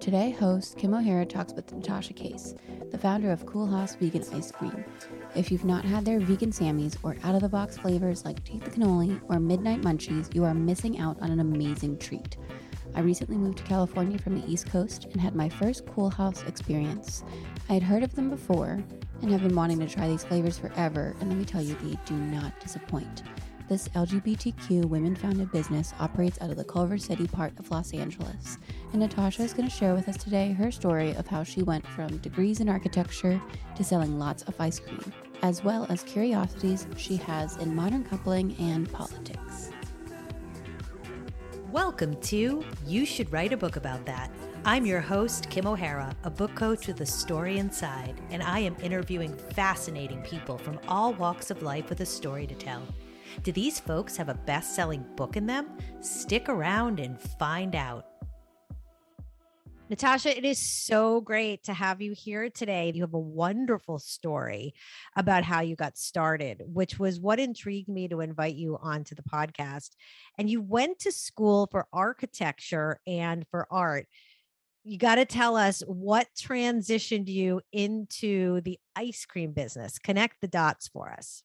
Today, host Kim O'Hara talks with Natasha Case, the founder of Coolhaus Vegan Ice Cream. If you've not had their vegan Sammys or out of the box flavors like Take the Cannoli or Midnight Munchies, you are missing out on an amazing treat. I recently moved to California from the East Coast and had my first Coolhaus experience. I had heard of them before and have been wanting to try these flavors forever, and let me tell you, they do not disappoint. This LGBTQ women founded business operates out of the Culver City part of Los Angeles. And Natasha is going to share with us today her story of how she went from degrees in architecture to selling lots of ice cream, as well as curiosities she has in modern coupling and politics. Welcome to You Should Write a Book About That. I'm your host, Kim O'Hara, a book coach with a story inside, and I am interviewing fascinating people from all walks of life with a story to tell. Do these folks have a best selling book in them? Stick around and find out. Natasha, it is so great to have you here today. You have a wonderful story about how you got started, which was what intrigued me to invite you onto the podcast. And you went to school for architecture and for art. You got to tell us what transitioned you into the ice cream business. Connect the dots for us.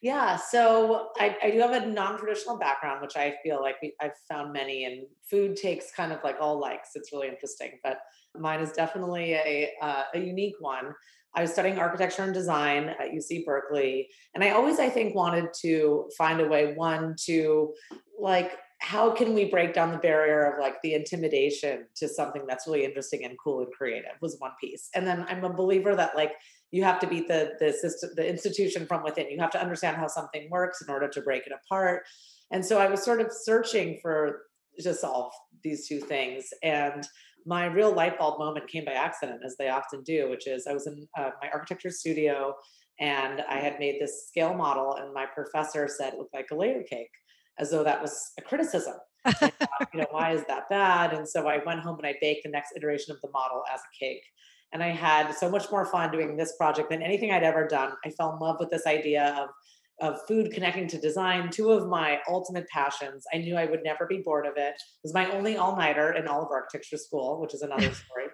Yeah, so I, I do have a non-traditional background, which I feel like we, I've found many, and food takes kind of like all likes. It's really interesting, but mine is definitely a uh, a unique one. I was studying architecture and design at UC Berkeley, and I always, I think, wanted to find a way one to like how can we break down the barrier of like the intimidation to something that's really interesting and cool and creative was one piece and then i'm a believer that like you have to beat the the system the institution from within. You have to understand how something works in order to break it apart. And so i was sort of searching for to solve these two things. And my real light bulb moment came by accident as they often do which is i was in uh, my architecture studio and i had made this scale model and my professor said it looked like a layer cake as though that was a criticism. Thought, you know why is that bad? And so i went home and i baked the next iteration of the model as a cake and I had so much more fun doing this project than anything I'd ever done. I fell in love with this idea of of food connecting to design, two of my ultimate passions. I knew I would never be bored of it. It was my only all nighter in all of architecture school, which is another story.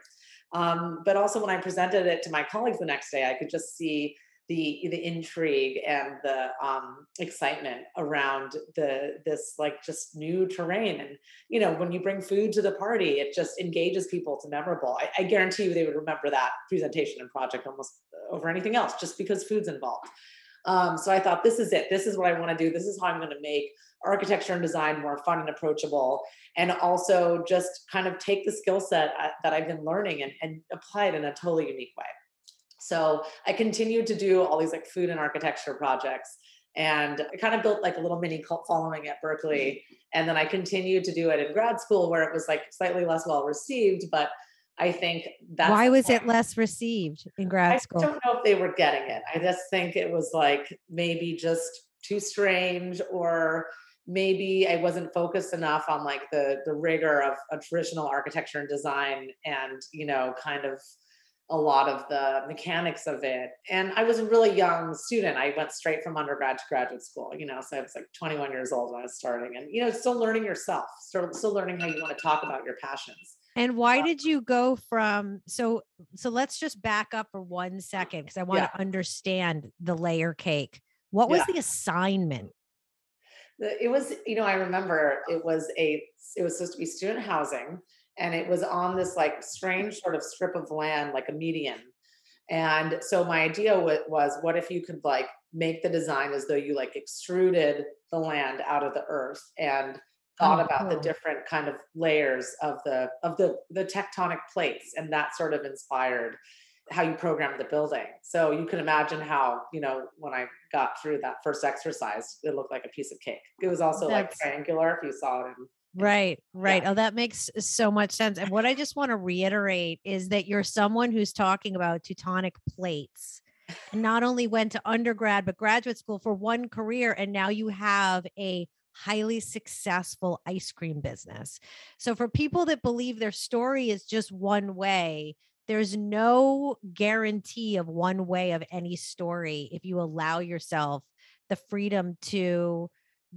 Um, but also, when I presented it to my colleagues the next day, I could just see the the intrigue and the um, excitement around the this like just new terrain. And you know when you bring food to the party it just engages people to memorable. I, I guarantee you they would remember that presentation and project almost over anything else just because food's involved. Um, so i thought this is it. This is what i want to do. This is how i'm going to make architecture and design more fun and approachable and also just kind of take the skill set uh, that i've been learning and, and apply it in a totally unique way so I continued to do all these like food and architecture projects. And I kind of built like a little mini cult following at Berkeley. And then I continued to do it in grad school where it was like slightly less well received. But I think that why was it less received in grad school? I don't know if they were getting it. I just think it was like maybe just too strange or maybe I wasn't focused enough on like the the rigor of, a traditional architecture and design and you know kind of a lot of the mechanics of it. And I was a really young student. I went straight from undergrad to graduate school, you know, so I was like 21 years old when I was starting and, you know, still learning yourself, still, still learning how you want to talk about your passions. And why um, did you go from so so let's just back up for one second because I want yeah. to understand the layer cake. What was yeah. the assignment? It was, you know, I remember it was a it was supposed to be student housing and it was on this like strange sort of strip of land, like a median. And so my idea was, what if you could like make the design as though you like extruded the land out of the earth and thought oh, about cool. the different kind of layers of the of the the tectonic plates, and that sort of inspired how you program the building. So you can imagine how, you know, when I got through that first exercise, it looked like a piece of cake. It was also That's... like triangular if you saw it in Right, right. Yeah. Oh, that makes so much sense. And what I just want to reiterate is that you're someone who's talking about tectonic plates and not only went to undergrad, but graduate school for one career. And now you have a highly successful ice cream business. So, for people that believe their story is just one way, there's no guarantee of one way of any story if you allow yourself the freedom to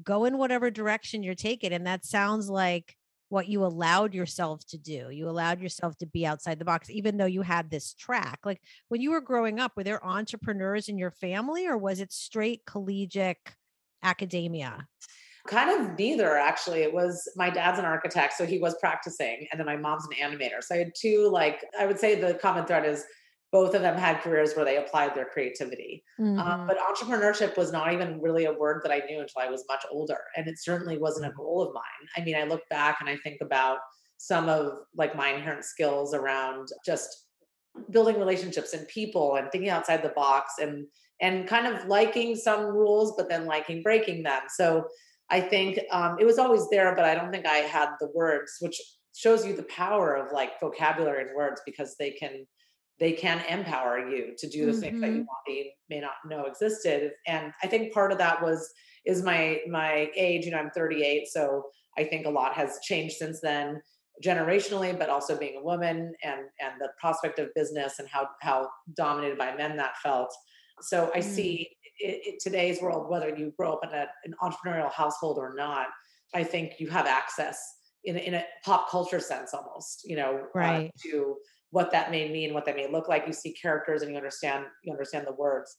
go in whatever direction you're taking. And that sounds like what you allowed yourself to do. You allowed yourself to be outside the box, even though you had this track. Like when you were growing up, were there entrepreneurs in your family or was it straight collegiate academia? Kind of neither, actually. It was my dad's an architect, so he was practicing, and then my mom's an animator. So I had two, like, I would say the common thread is both of them had careers where they applied their creativity. Um, mm-hmm. Um, but entrepreneurship was not even really a word that I knew until I was much older. And it certainly wasn't a mm-hmm. goal of mine. I mean, I look back and I think about some of like my inherent skills around just building relationships and people and thinking outside the box and and kind of liking some rules but then liking breaking them so i think um, it was always there but i don't think i had the words which shows you the power of like vocabulary and words because they can they can empower you to do the mm-hmm. things that you mm-hmm. may not know existed and i think part of that was is my my age you know i'm 38 so i think a lot has changed since then generationally but also being a woman and and the prospect of business and how how dominated by men that felt so i mm. see it, it, today's world whether you grow up in a, an entrepreneurial household or not i think you have access in, in a pop culture sense almost you know uh, right uh, to what that may mean, what that may look like. You see characters and you understand you understand the words.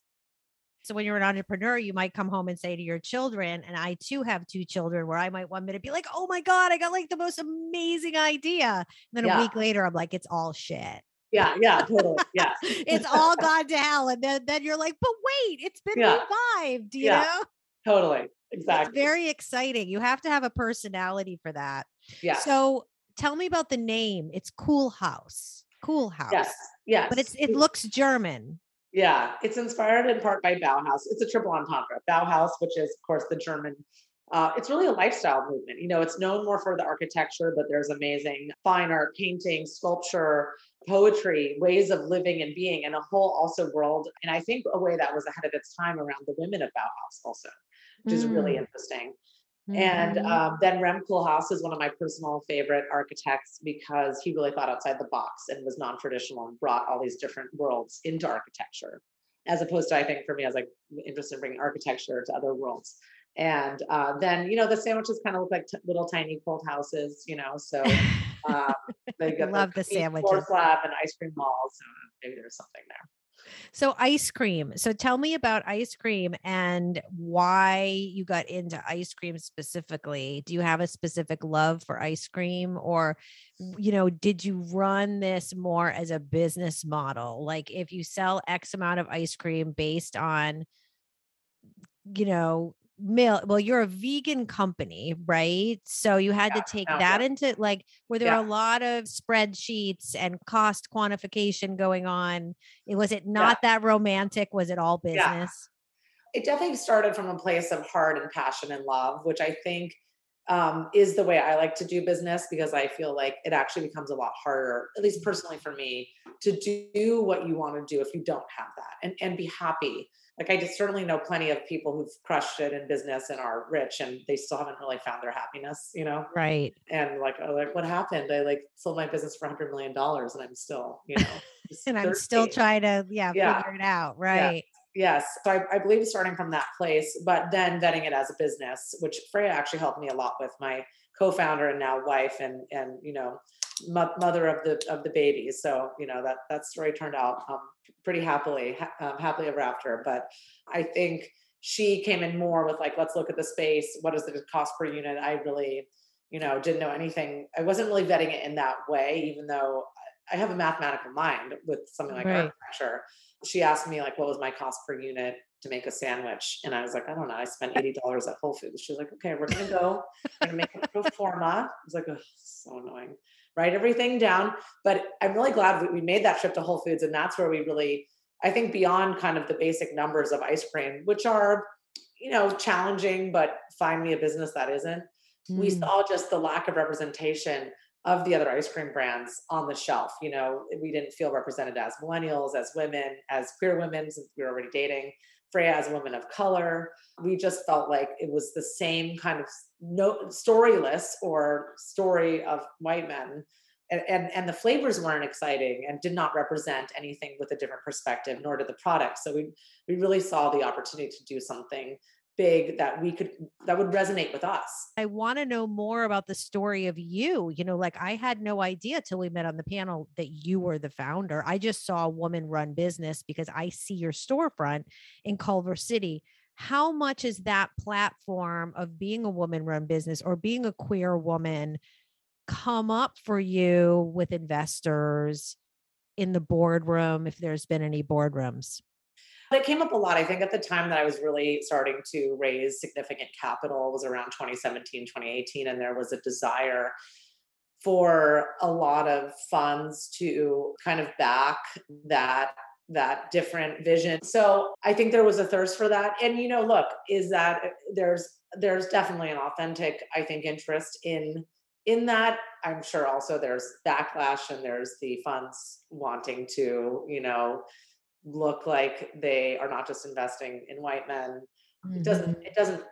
So when you're an entrepreneur, you might come home and say to your children, and I too have two children where I might one minute be like, oh my God, I got like the most amazing idea. And then yeah. a week later, I'm like, it's all shit. Yeah, yeah, totally. Yeah. it's all gone to hell. And then, then you're like, but wait, it's been yeah. revived, you yeah. know? Totally. Exactly. It's very exciting. You have to have a personality for that. Yeah. So tell me about the name. It's Coolhaus. Coolhaus. Yes. Yes. But it's it looks German. Yeah, it's inspired in part by Bauhaus. It's a triple entendre. Bauhaus, which is of course the German. Uh, it's really a lifestyle movement. You know, it's known more for the architecture, but there's amazing fine art, painting, sculpture, poetry, ways of living and being, and a whole also world. And I think a way that was ahead of its time around the women of Bauhaus also, which mm. is really mm. interesting. Mm-hmm. And um, then Rem Koolhaas is one of my personal favorite architects because he really thought outside the box and was non-traditional and brought all these different worlds into architecture. As opposed to, I think for me, I was like interested in bringing architecture to other worlds. And uh, then, you know, the sandwiches kind of look like t- little tiny cold houses, you know. So um, they love the, the sandwiches, floor slab, and ice cream walls. So maybe there's something there. So ice cream. So tell me about ice cream and why you got into ice cream specifically. Do you have a specific love for ice cream or you know, did you run this more as a business model? Like if you sell X amount of ice cream based on you know, well you're a vegan company right? So you had yeah, to take yeah, that yeah. into like were there a lot of spreadsheets and cost quantification going on? It was it not that romantic? Was it all business? It definitely started from a place of heart and passion and love which i think um, is the way I like to do business because I feel like it actually becomes a lot harder, at least personally for me, to do what you want to do if you don't have that and, and be happy like I just certainly know plenty of people who've crushed it in business and are rich and they still haven't really found their happiness, you know? Right. And like, oh, like what happened? I like sold my business for hundred million dollars and I'm still, you know, and I'm still trying to, yeah, yeah, figure it out. Right. Yes. So I, I believe starting from that place, but then vetting it as a business, which Freya actually helped me a lot with my co-founder and now wife and, and, you know, mother of the of the babies. So you know that that story turned out um, pretty happily, ha- um, happily ever after. But I think she came in more with like, let's look at the space. What is the cost per unit? I really, you know, didn't know anything. I wasn't really vetting it in that way, even though I have a mathematical mind with something like right. architecture. She asked me like, what was my cost per unit to make a sandwich? And I was like, I don't know. I spent eighty dollars at Whole Foods. She was like, okay, we're gonna go. We're gonna make a pro forma. I was like, oh, so annoying write everything down. But I'm really glad we made that trip to Whole Foods. And that's where we really, I think, beyond kind of the basic numbers of ice cream, which are, you know, challenging, but find me a business that isn't. Mm. We saw just the lack of representation of the other ice cream brands on the shelf. You know, we didn't feel represented as millennials, as women, as queer women, since we were already dating. Freya as a woman of color. We just felt like it was the same kind of no storyless or story of white men. And, and, and the flavors weren't exciting and did not represent anything with a different perspective, nor did the product. So we we really saw the opportunity to do something big that we could that would resonate with us. I want to know more about the story of you. You know, like I had no idea till we met on the panel that you were the founder. I just saw a woman run business because I see your storefront in Culver City. How much is that platform of being a woman run business or being a queer woman come up for you with investors in the boardroom if there's been any boardrooms? It came up a lot. I think at the time that I was really starting to raise significant capital was around 2017, 2018, and there was a desire for a lot of funds to kind of back that that different vision. So I think there was a thirst for that. And you know, look, is that there's there's definitely an authentic, I think, interest in in that. I'm sure also there's backlash and there's the funds wanting to, you know, look like they are not just investing in white men. Mm-hmm. It doesn't, mm-hmm. it doesn't,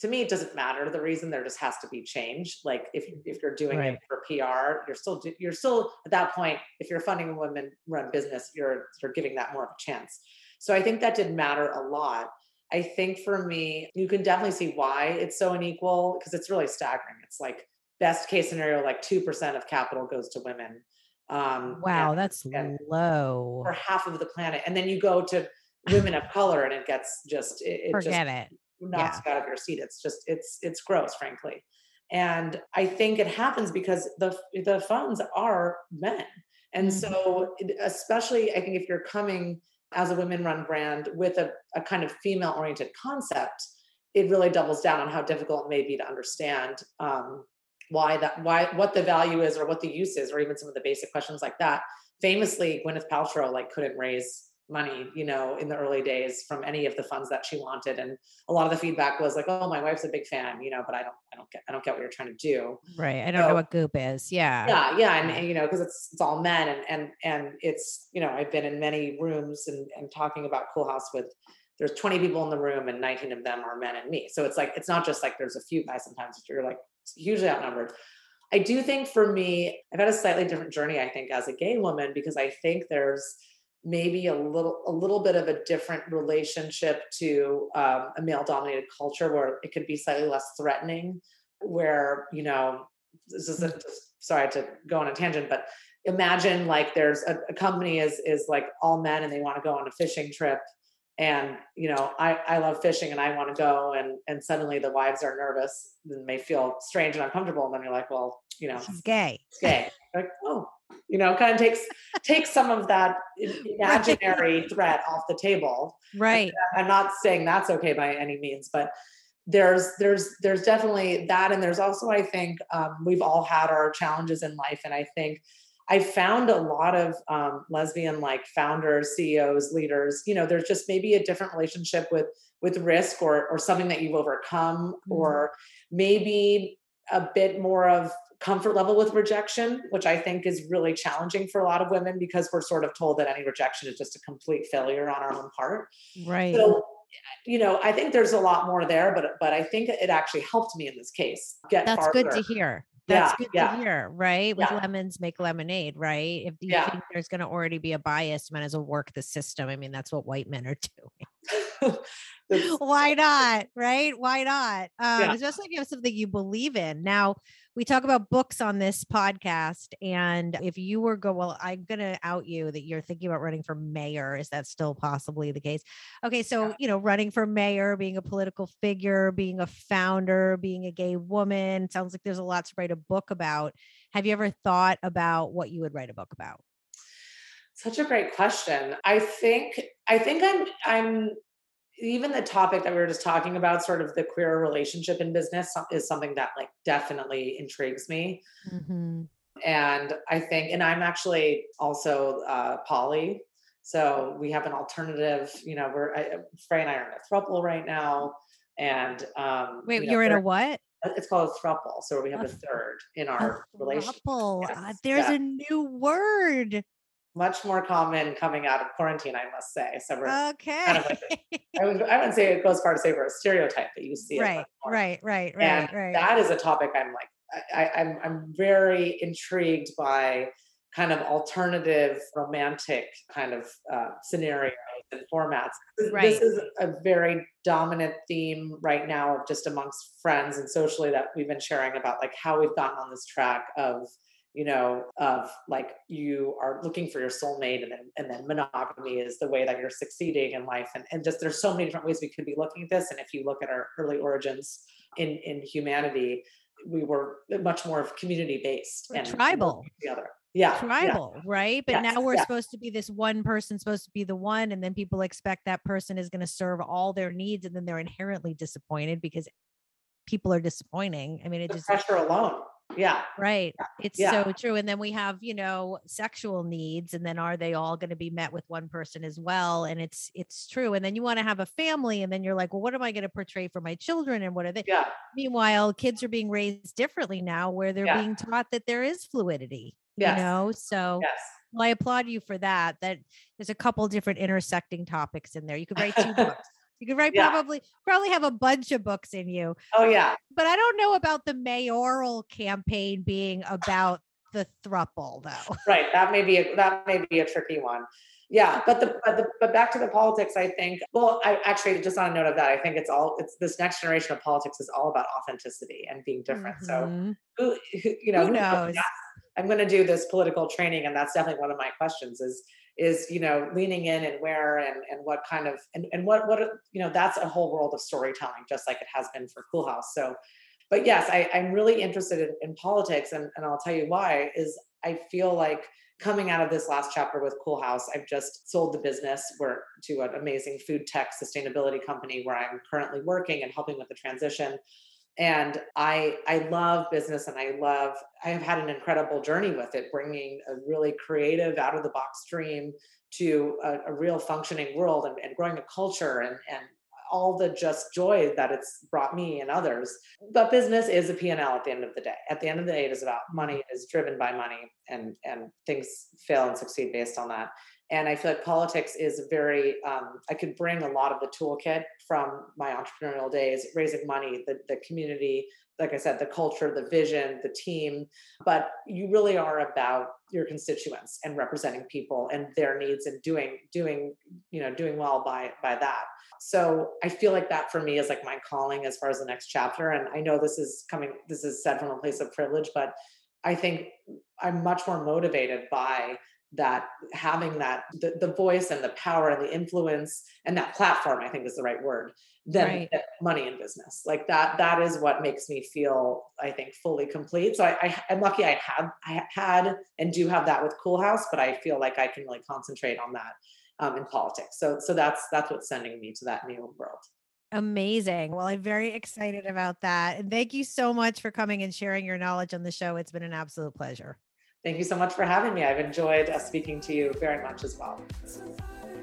to me, it doesn't matter the reason there just has to be change. Like if, if you're doing right. it for PR, you're still, you're still at that point, if you're funding a women run business, you're, you're giving that more of a chance. So I think that did matter a lot. I think for me, you can definitely see why it's so unequal because it's really staggering. It's like best case scenario, like 2% of capital goes to women. Um, wow, that's low for half of the planet. And then you go to women of color, and it gets just it, it forget just it knocks yeah. out of your seat. It's just it's it's gross, frankly. And I think it happens because the the funds are men, and mm-hmm. so especially I think if you're coming as a women run brand with a, a kind of female oriented concept, it really doubles down on how difficult it may be to understand um, why that why what the value is or what the use is or even some of the basic questions like that. Famously gwyneth paltrow like couldn't raise money you know in the early days from any of the funds that she wanted. And a lot of the feedback was like oh my wife's a big fan you know but i don't i don't get i don't get what you're trying to do. Right i don't so, know what goop is yeah. Yeah yeah and, and you know because it's it's all men and and and it's you know i've been in many rooms and and talking about Coolhaus with there's 20 people in the room and 19 of them are men and me. So it's like it's not just like there's a few guys sometimes if you're like hugely outnumbered. I do think for me, I've had a slightly different journey, I think, as a gay woman, because I think there's maybe a little a little bit of a different relationship to um, a male dominated culture where it could be slightly less threatening where you know this is a, mm. sorry to go on a tangent but imagine like there's a, a company is is like all men and they want to go on a fishing trip and you know i i love fishing and i want to go and and suddenly the wives are nervous and may feel strange and uncomfortable and then you're like well you know. She's gay. It's gay. Like oh you know kind of takes takes some of that imaginary right. threat off the table. Right. I'm not saying that's okay by any means but there's there's there's definitely that and there's also i think um, we've all had our challenges in life and i think I found a lot of um, lesbian like founders, CEOs, leaders. You know, there's just maybe a different relationship with with risk or or something that you've overcome, mm-hmm. or maybe a bit more of comfort level with rejection, which I think is really challenging for a lot of women because we're sort of told that any rejection is just a complete failure on our own part. Right. So you know, I think there's a lot more there, but but I think it actually helped me in this case. Get that's farther. good to hear. That's yeah, good yeah. to hear, right? With yeah. lemons make lemonade, right? If you think there's going to already be a bias, might as well work the system. I mean, that's what white men are doing. Why not? Right? Why not? Um, especially if you have something you believe in. Now, we talk about books on this podcast. And if you were go, well, I'm going to out you that you're thinking about running for mayor. Is that still possibly the case? Okay. So, you know, running for mayor, being a political figure, being a founder, being a gay woman, sounds like there's a lot to write a book about. Have you ever thought about what you would write a book about? Such a great question. I think I think I'm I'm even the topic that we were just talking about sort of the queer relationship in business is something that like definitely intrigues me mm-hmm. and i think and i'm actually also uh, poly so we have an alternative you know we're I, frey and i are in a throuple right now and um wait you are in a what it's called a throuple so we have a, a third in our relationship yes. uh, there's yeah. a new word much more common coming out of quarantine, I must say. So we're okay. Kind of like I, would, I wouldn't say it goes far to say we're a stereotype, but you see right, it. Right, right, right, and right. That is a topic I'm like, I, I'm I'm very intrigued by kind of alternative romantic kind of uh, scenarios and formats. Right. This is a very dominant theme right now of just amongst friends and socially that we've been sharing about like how we've gotten on this track of you know of like you are looking for your soulmate and then and then monogamy is the way that you're succeeding in life and, and just there's so many different ways we could be looking at this and if you look at our early origins in in humanity we were much more of community based and tribal. together yeah tribal, right? But Yes, now we're yeah. supposed to be this one person, supposed to be the one, and then people expect that person is going to serve all their needs, and then they're inherently disappointed because people are disappointing. I mean, it the just pressure alone yeah right. It's Yeah. so true. And then we have, you know, sexual needs, and then are they all going to be met with one person as well? And it's it's true. And then you want to have a family, and then you're like, well, what am I going to portray for my children, and what are they? yeah Meanwhile, kids are being raised differently now, where they're Yeah. being taught that there is fluidity. yes You know, so yes well, I applaud you for that. That there's a couple different intersecting topics in there. You could write two books. You could write Yeah. probably probably have a bunch of books in you. oh yeah But I don't know about the mayoral campaign being about the thruple though. right that may be a, that may be a tricky one yeah but the but the but back to the politics i think well i actually just on a note of that i think it's all it's this next generation of politics is all about authenticity and being different so Mhm. who, who you know Who who knows? i'm going to do this political training and that's definitely one of my questions is is you know leaning in and where and and what kind of and, and what what you know that's a whole world of storytelling just like it has been for Coolhaus. So but yes I, i'm really interested in, in politics and, and i'll tell you why is i feel like coming out of this last chapter with Coolhaus i've just sold the business. Where to an amazing food tech sustainability company where i'm currently working and helping with the transition and i i love business and i love i have had an incredible journey with it bringing a really creative out of the box dream to a, a real functioning world and, and growing a culture and and all the just joy that it's brought me and others. But business is a p&l at the end of the day. At the end of the day it is about money. It is driven by money and and things fail and succeed based on that and i feel like politics is very um, i could bring a lot of the toolkit from my entrepreneurial days raising money the, the community like i said the culture the vision the team. But you really are about your constituents and representing people and their needs and doing doing you know doing well by by that. So i feel like that for me is like my calling as far as the next chapter. And i know this is coming this is said from a place of privilege but i think i'm much more motivated by that having that the, the voice and the power and the influence and that platform i think is the right word than, Right. money in business like that that is what makes me feel i think fully complete so I, I i'm lucky i have i had and do have that with Coolhaus but i feel like i can really concentrate on that um, in politics so so that's that's what's sending me to that new world Amazing. Well, I'm very excited about that. And thank you so much for coming and sharing your knowledge on the show. It's been an absolute pleasure. Thank you so much for having me i've enjoyed uh, speaking to you very much as well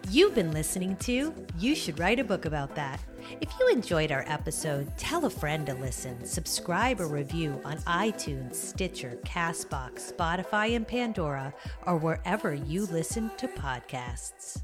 You've been listening to You Should Write a Book About That. If you enjoyed our episode, tell a friend to listen, subscribe or review on iTunes, Stitcher, Castbox, Spotify, and Pandora, or wherever you listen to podcasts.